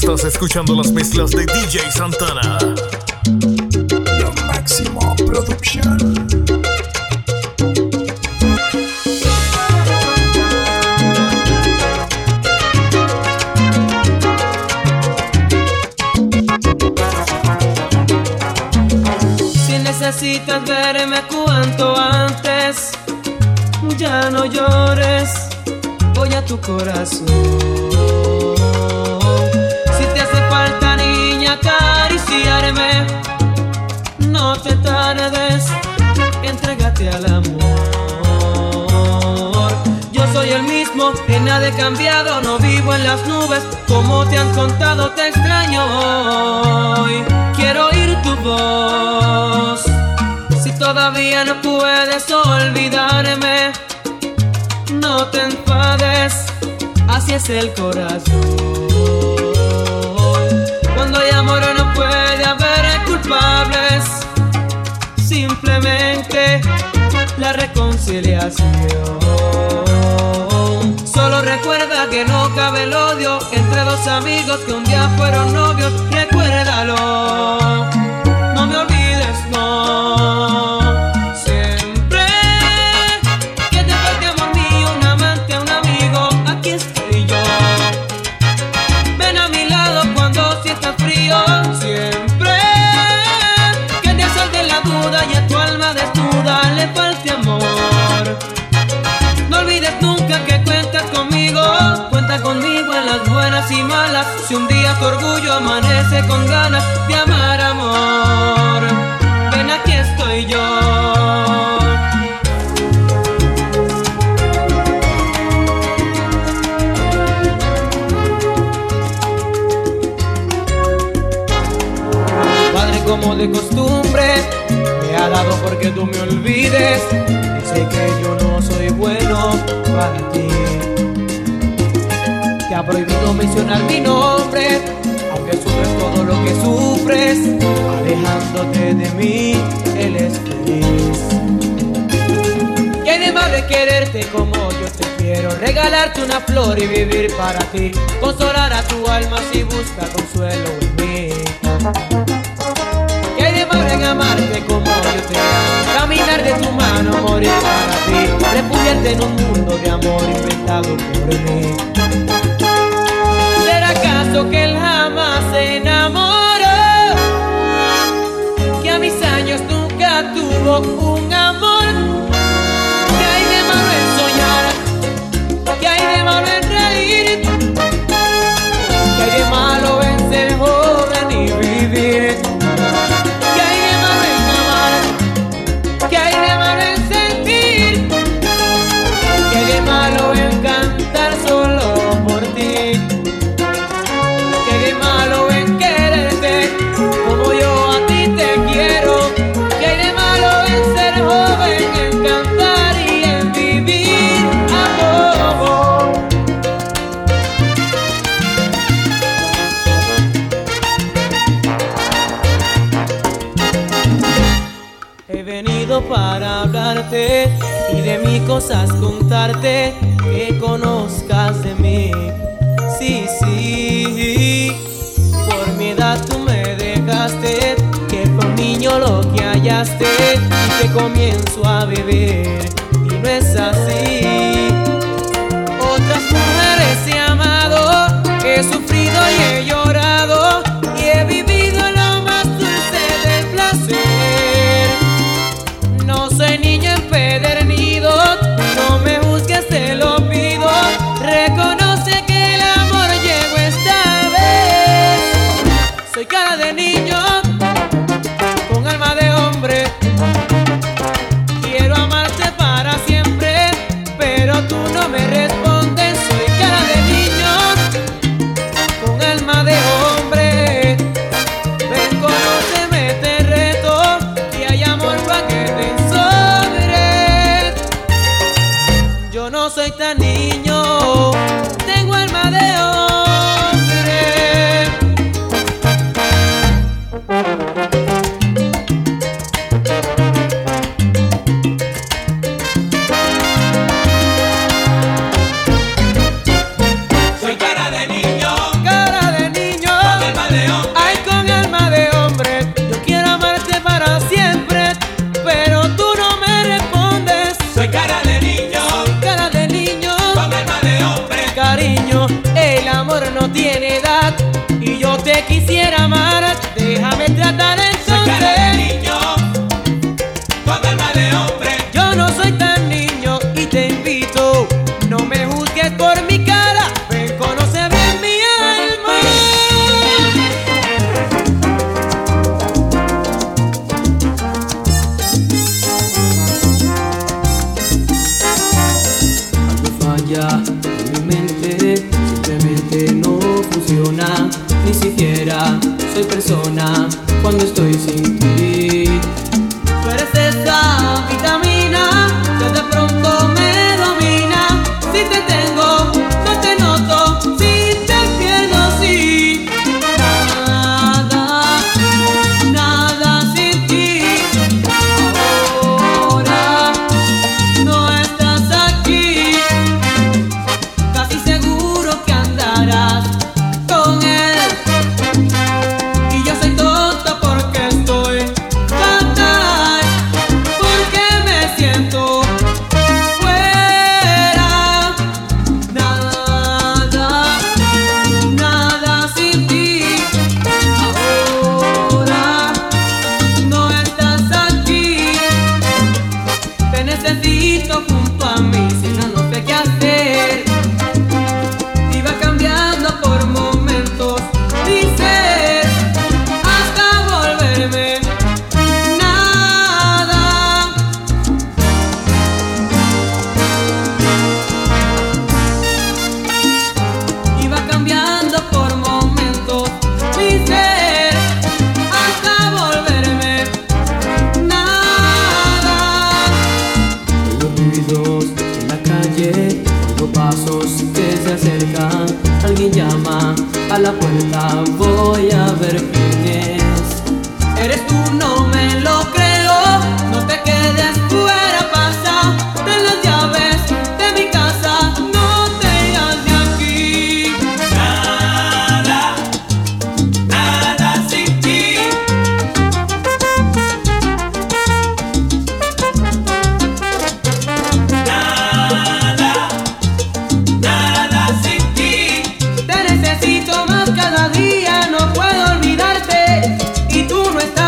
Estás escuchando las mezclas de DJ Santana. Lo máximo producción. Si necesitas verme cuanto antes, ya no llores, voy a tu corazón. Falta niña acariciarme, no te tardes, entrégate al amor. Yo soy el mismo, en nada he cambiado, no vivo en las nubes, como te han contado te extraño hoy. Quiero oír tu voz. Si todavía no puedes olvidarme, no te enfades, así es el corazón. Simplemente la reconciliación. Solo recuerda que no cabe el odio entre dos amigos que un día fueron novios. Recuérdalo, no me olvides, no. Buenas malas. Si un día tu orgullo amanece con ganas de amar amor, ven aquí estoy yo. Padre como de costumbre me ha dado porque tú me olvides. Dice que yo no soy bueno para prohibido mencionar mi nombre, aunque sufres todo lo que sufres, alejándote de mí, él es feliz. ¿Qué de malo de quererte como yo te quiero? Regalarte una flor y vivir para ti, consolar a tu alma si busca consuelo en mí. ¿Qué hay de malo en amarte como yo te amo? Caminar de tu mano, morir para ti Refugiarte en un mundo de amor inventado por mí ¿Será acaso que él jamás se enamoró? Que a mis años nunca tuvo un amor ¿Qué hay de malo en soñar? ¿Qué hay de malo en reír? ¿Qué hay de malo en ser joven cosas contarte, que conozcas de mí. Sí, sí, por mi edad tú me dejaste, que fue un niño lo que hallaste y que comienzo a vivir. Y no es así.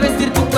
vestir tu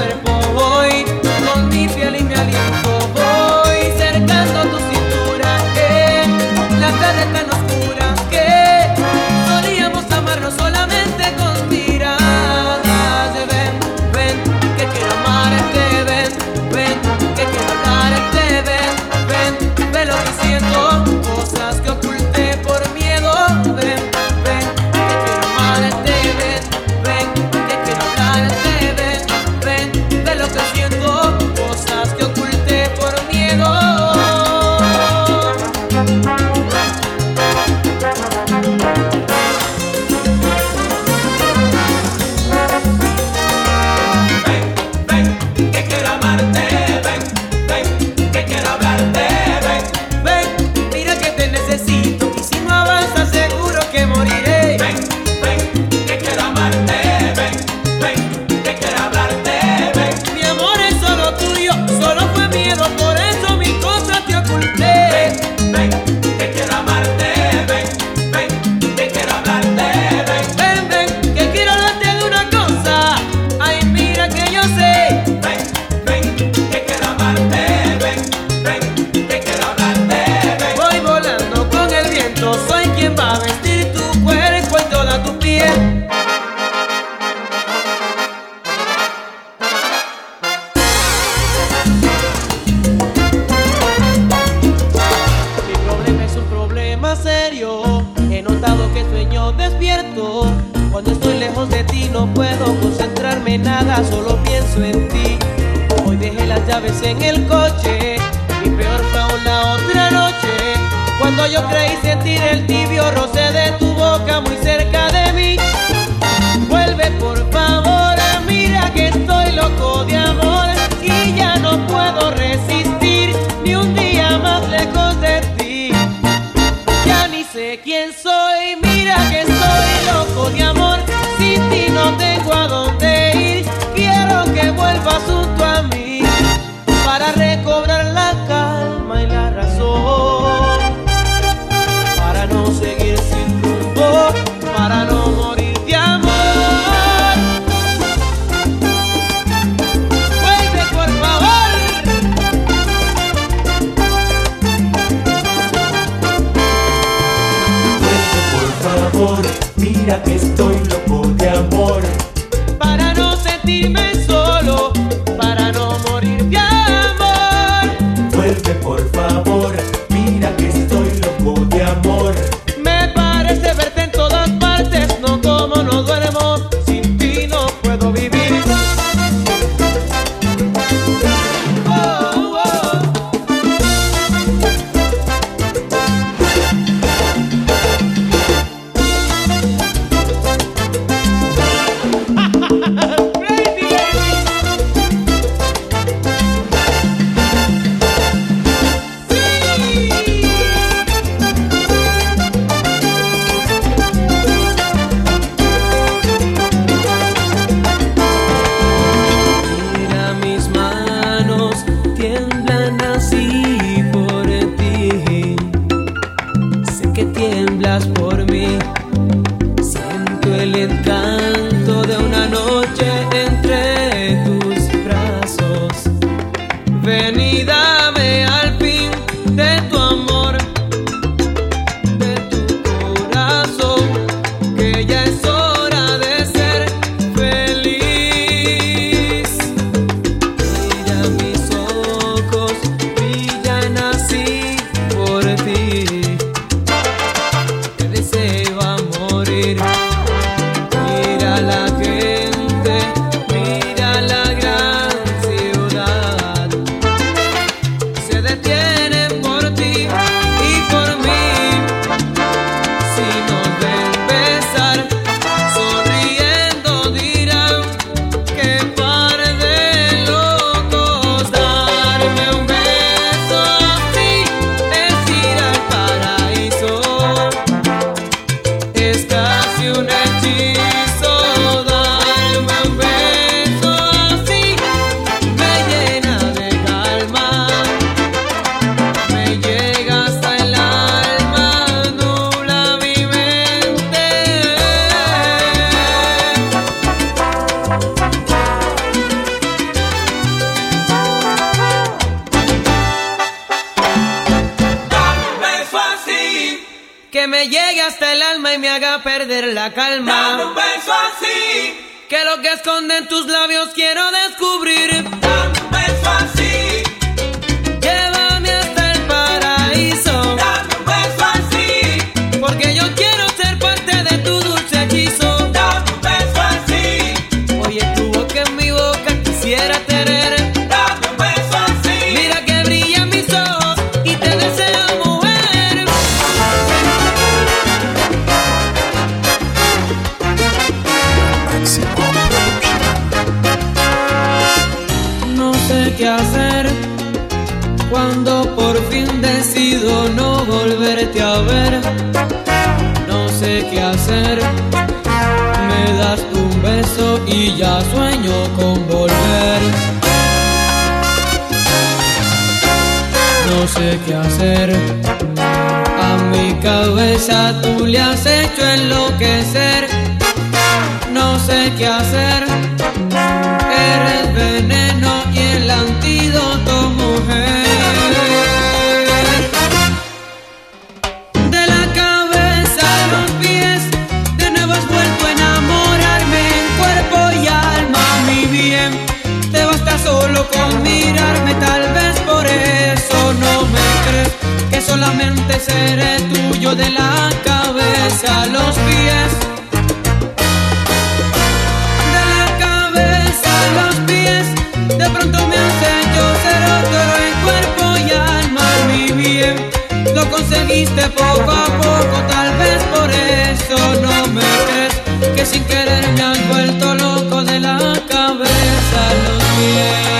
seguiste poco a poco, tal vez por eso no me crees que sin querer me has vuelto loco de la cabeza a los pies.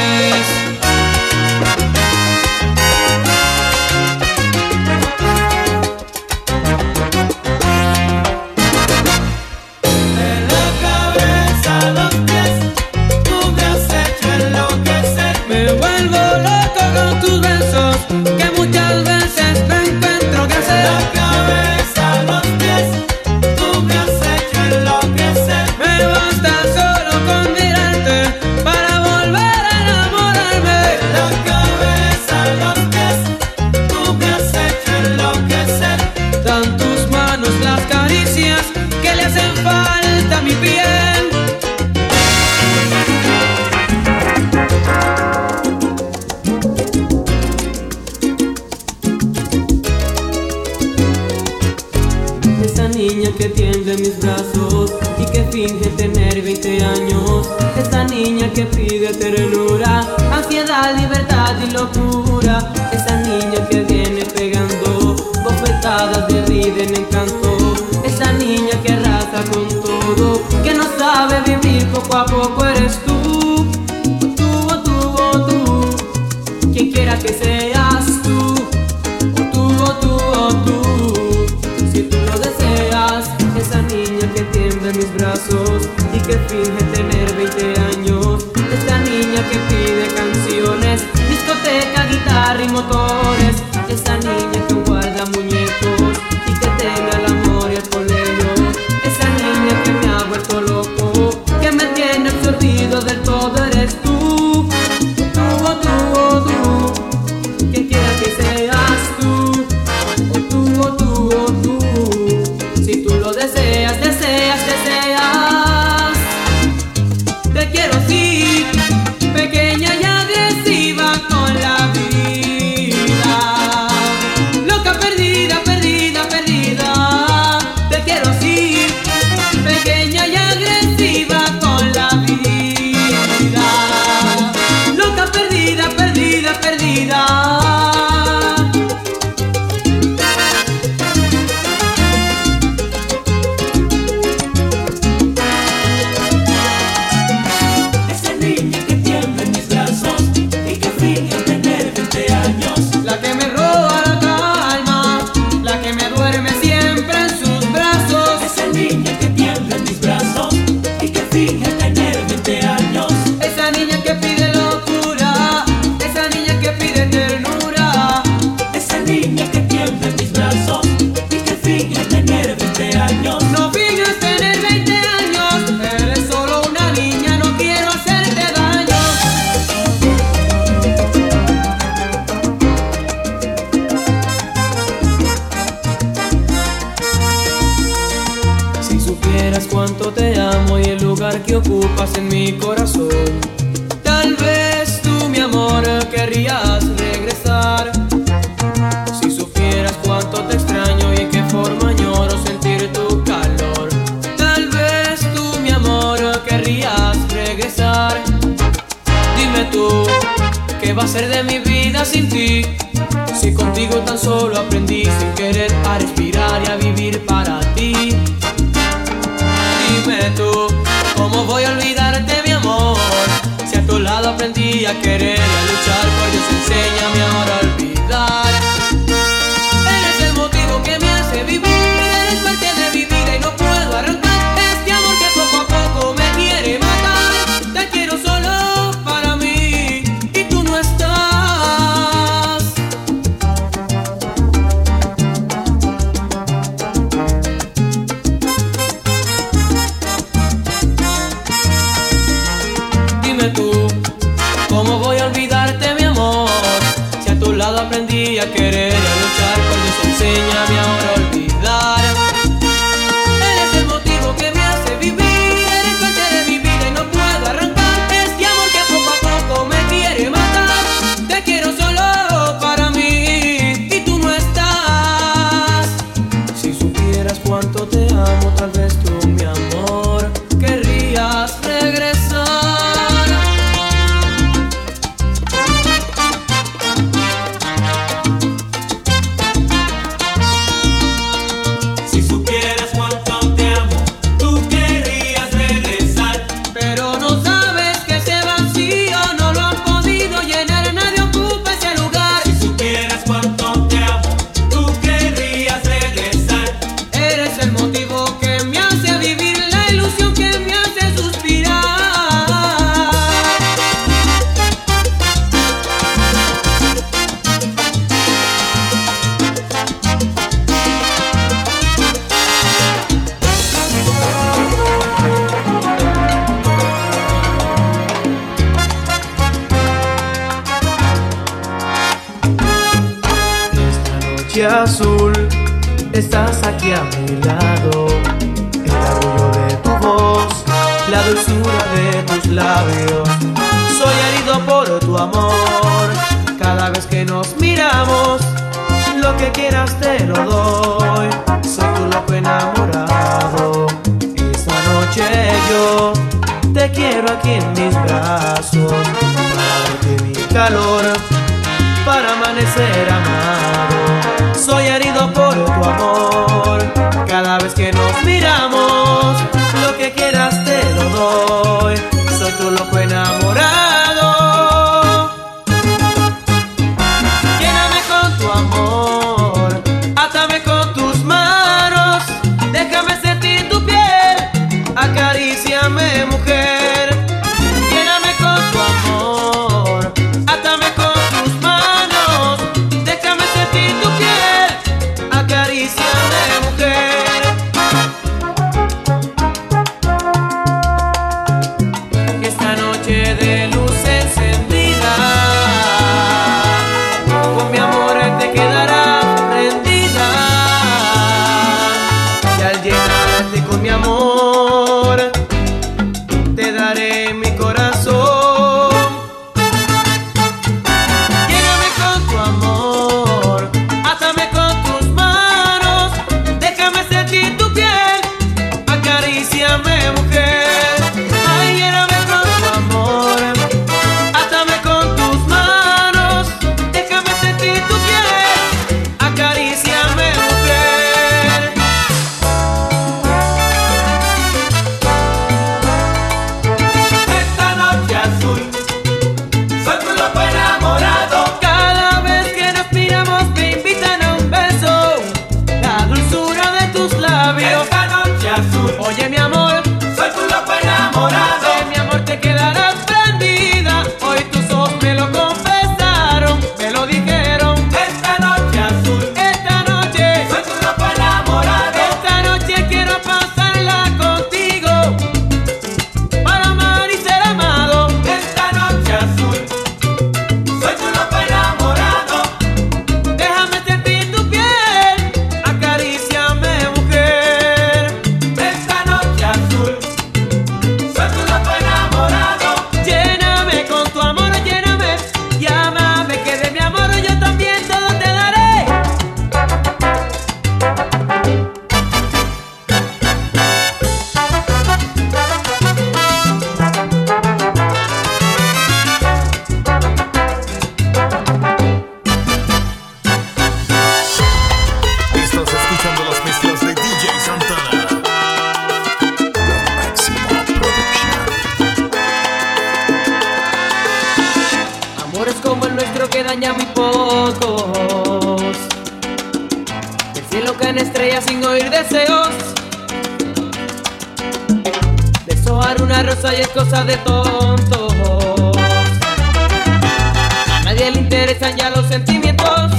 ocupas en mi corazón. mi lado, el arrullo de tu voz, la dulzura de tus labios. Soy herido por tu amor, cada vez que nos miramos, lo que quieras te lo doy. Soy tu loco enamorado, esta noche yo te quiero aquí en mis brazos, para darte mi calor, para amanecer amado por tu amor. Cada vez que nos miramos, lo que quieras te lo doy. Soy tu muy pocos. El cielo caen estrellas sin oír deseos. Deshojar una rosa y es cosa de tontos. A nadie le interesan ya los sentimientos.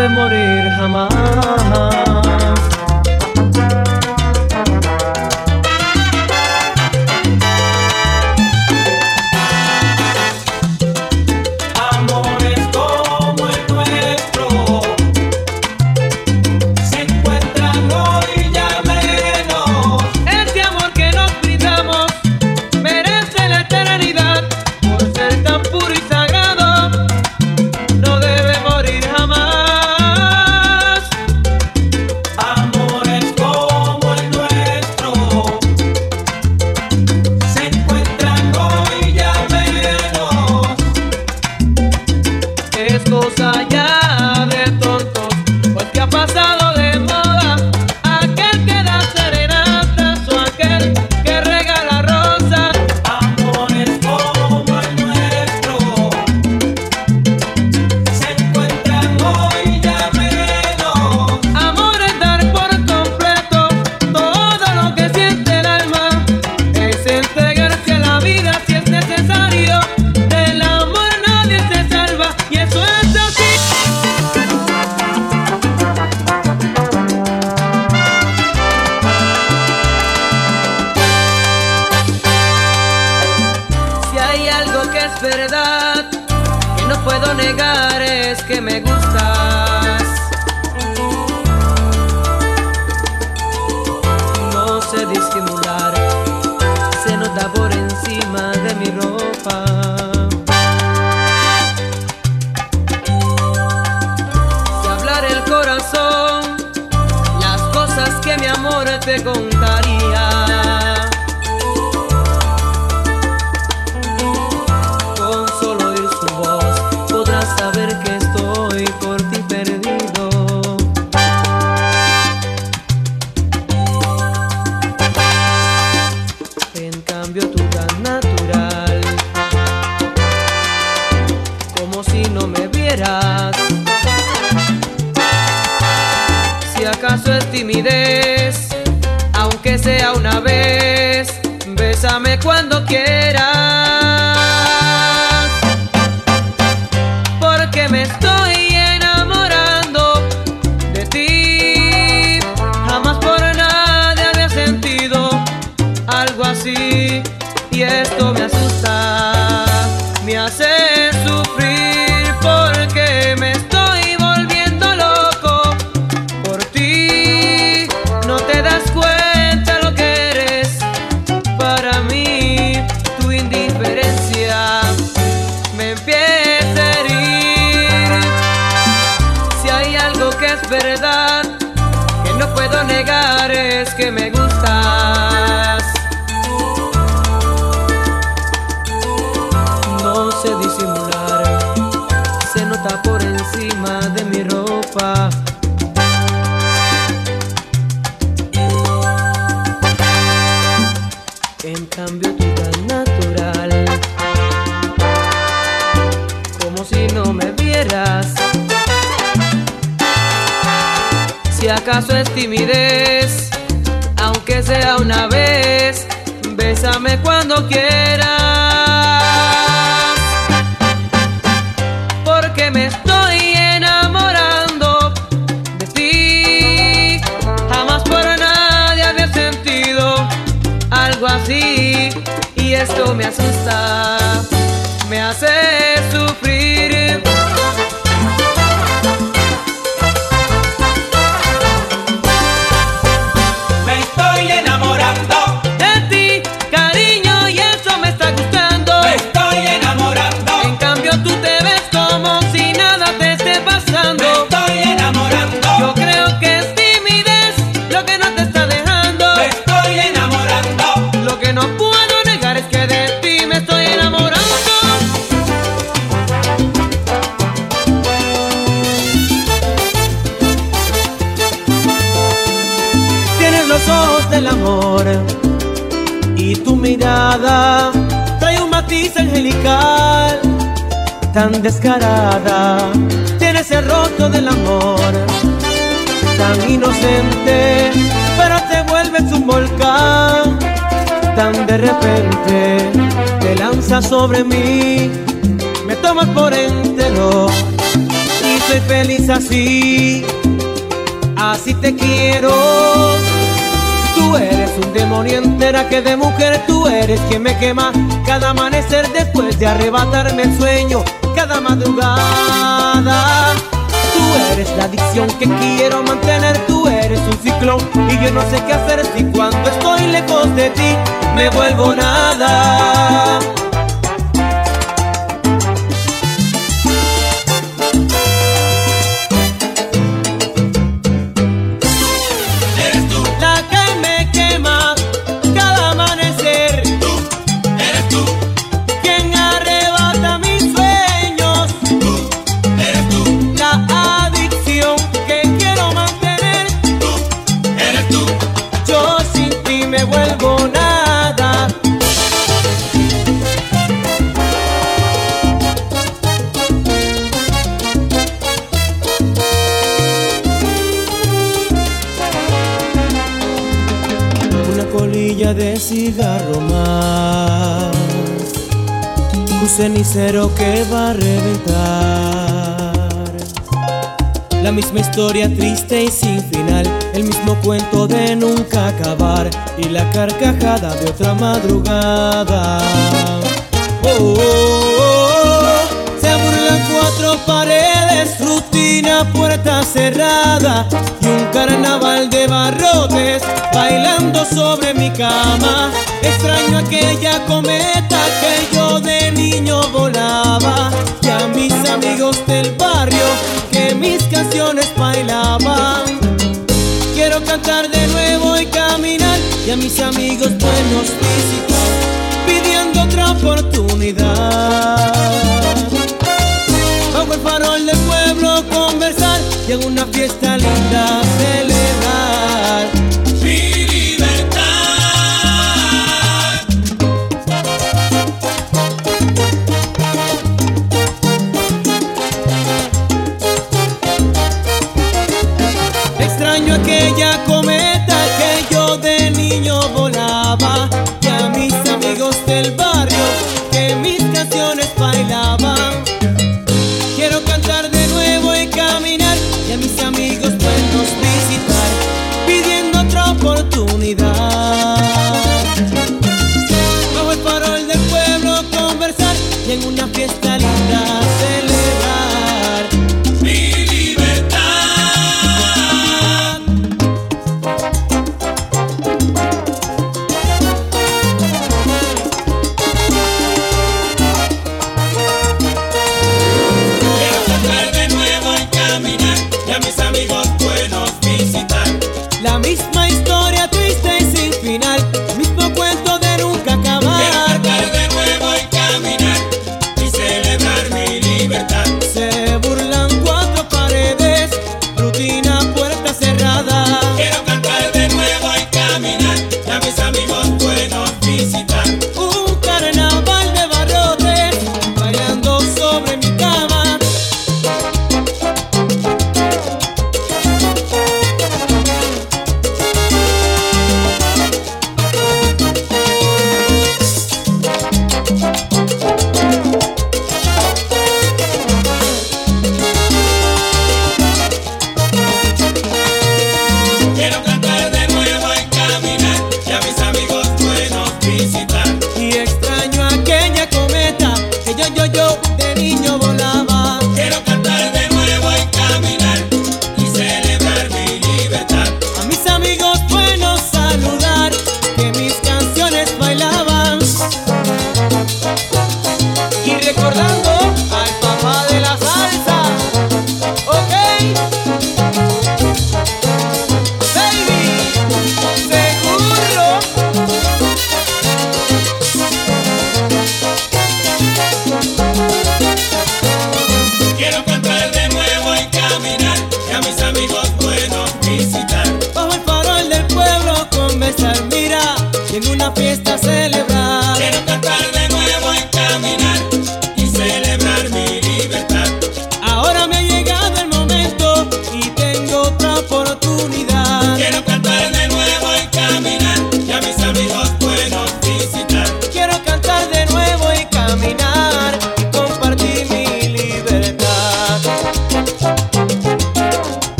debe morir. Es que me gustas. No sé disimular, se nota por encima de mi ropa. Si hablar el corazón, las cosas que mi amor te contaría. Que me gustas. No sé disimular, se nota por encima de mi ropa. En cambio tú tan natural, como si no me vieras. Si acaso es timidez, aunque sea una vez, bésame cuando quieras. Porque me estoy enamorando de ti. Jamás por nadie había sentido algo así. Y esto me asusta, me hace sufrir. Trae un matiz angelical tan descarada. Tienes el rostro del amor tan inocente, pero te vuelves un volcán. Tan de repente te lanzas sobre mí, me tomas por entero y soy feliz así. Así te quiero. Tú eres un demonio entera que de mujer tú eres quien me quema cada amanecer después de arrebatarme el sueño cada madrugada. Tú eres la adicción que quiero mantener, tú eres un ciclón y yo no sé qué hacer si cuando estoy lejos de ti me vuelvo nada. cenicero que va a reventar. La misma historia triste y sin final, el mismo cuento de nunca acabar y la carcajada de otra madrugada. Oh, oh, oh, oh Se burlan cuatro paredes, rutina, puerta cerrada y un carnaval de barrotes bailando sobre mi cama. Extraño aquella cometa que de niño volaba y a mis amigos del barrio que mis canciones bailaban. Quiero cantar de nuevo y caminar y a mis amigos buenos visitar pidiendo otra oportunidad. Bajo el farol del pueblo conversar y en una fiesta linda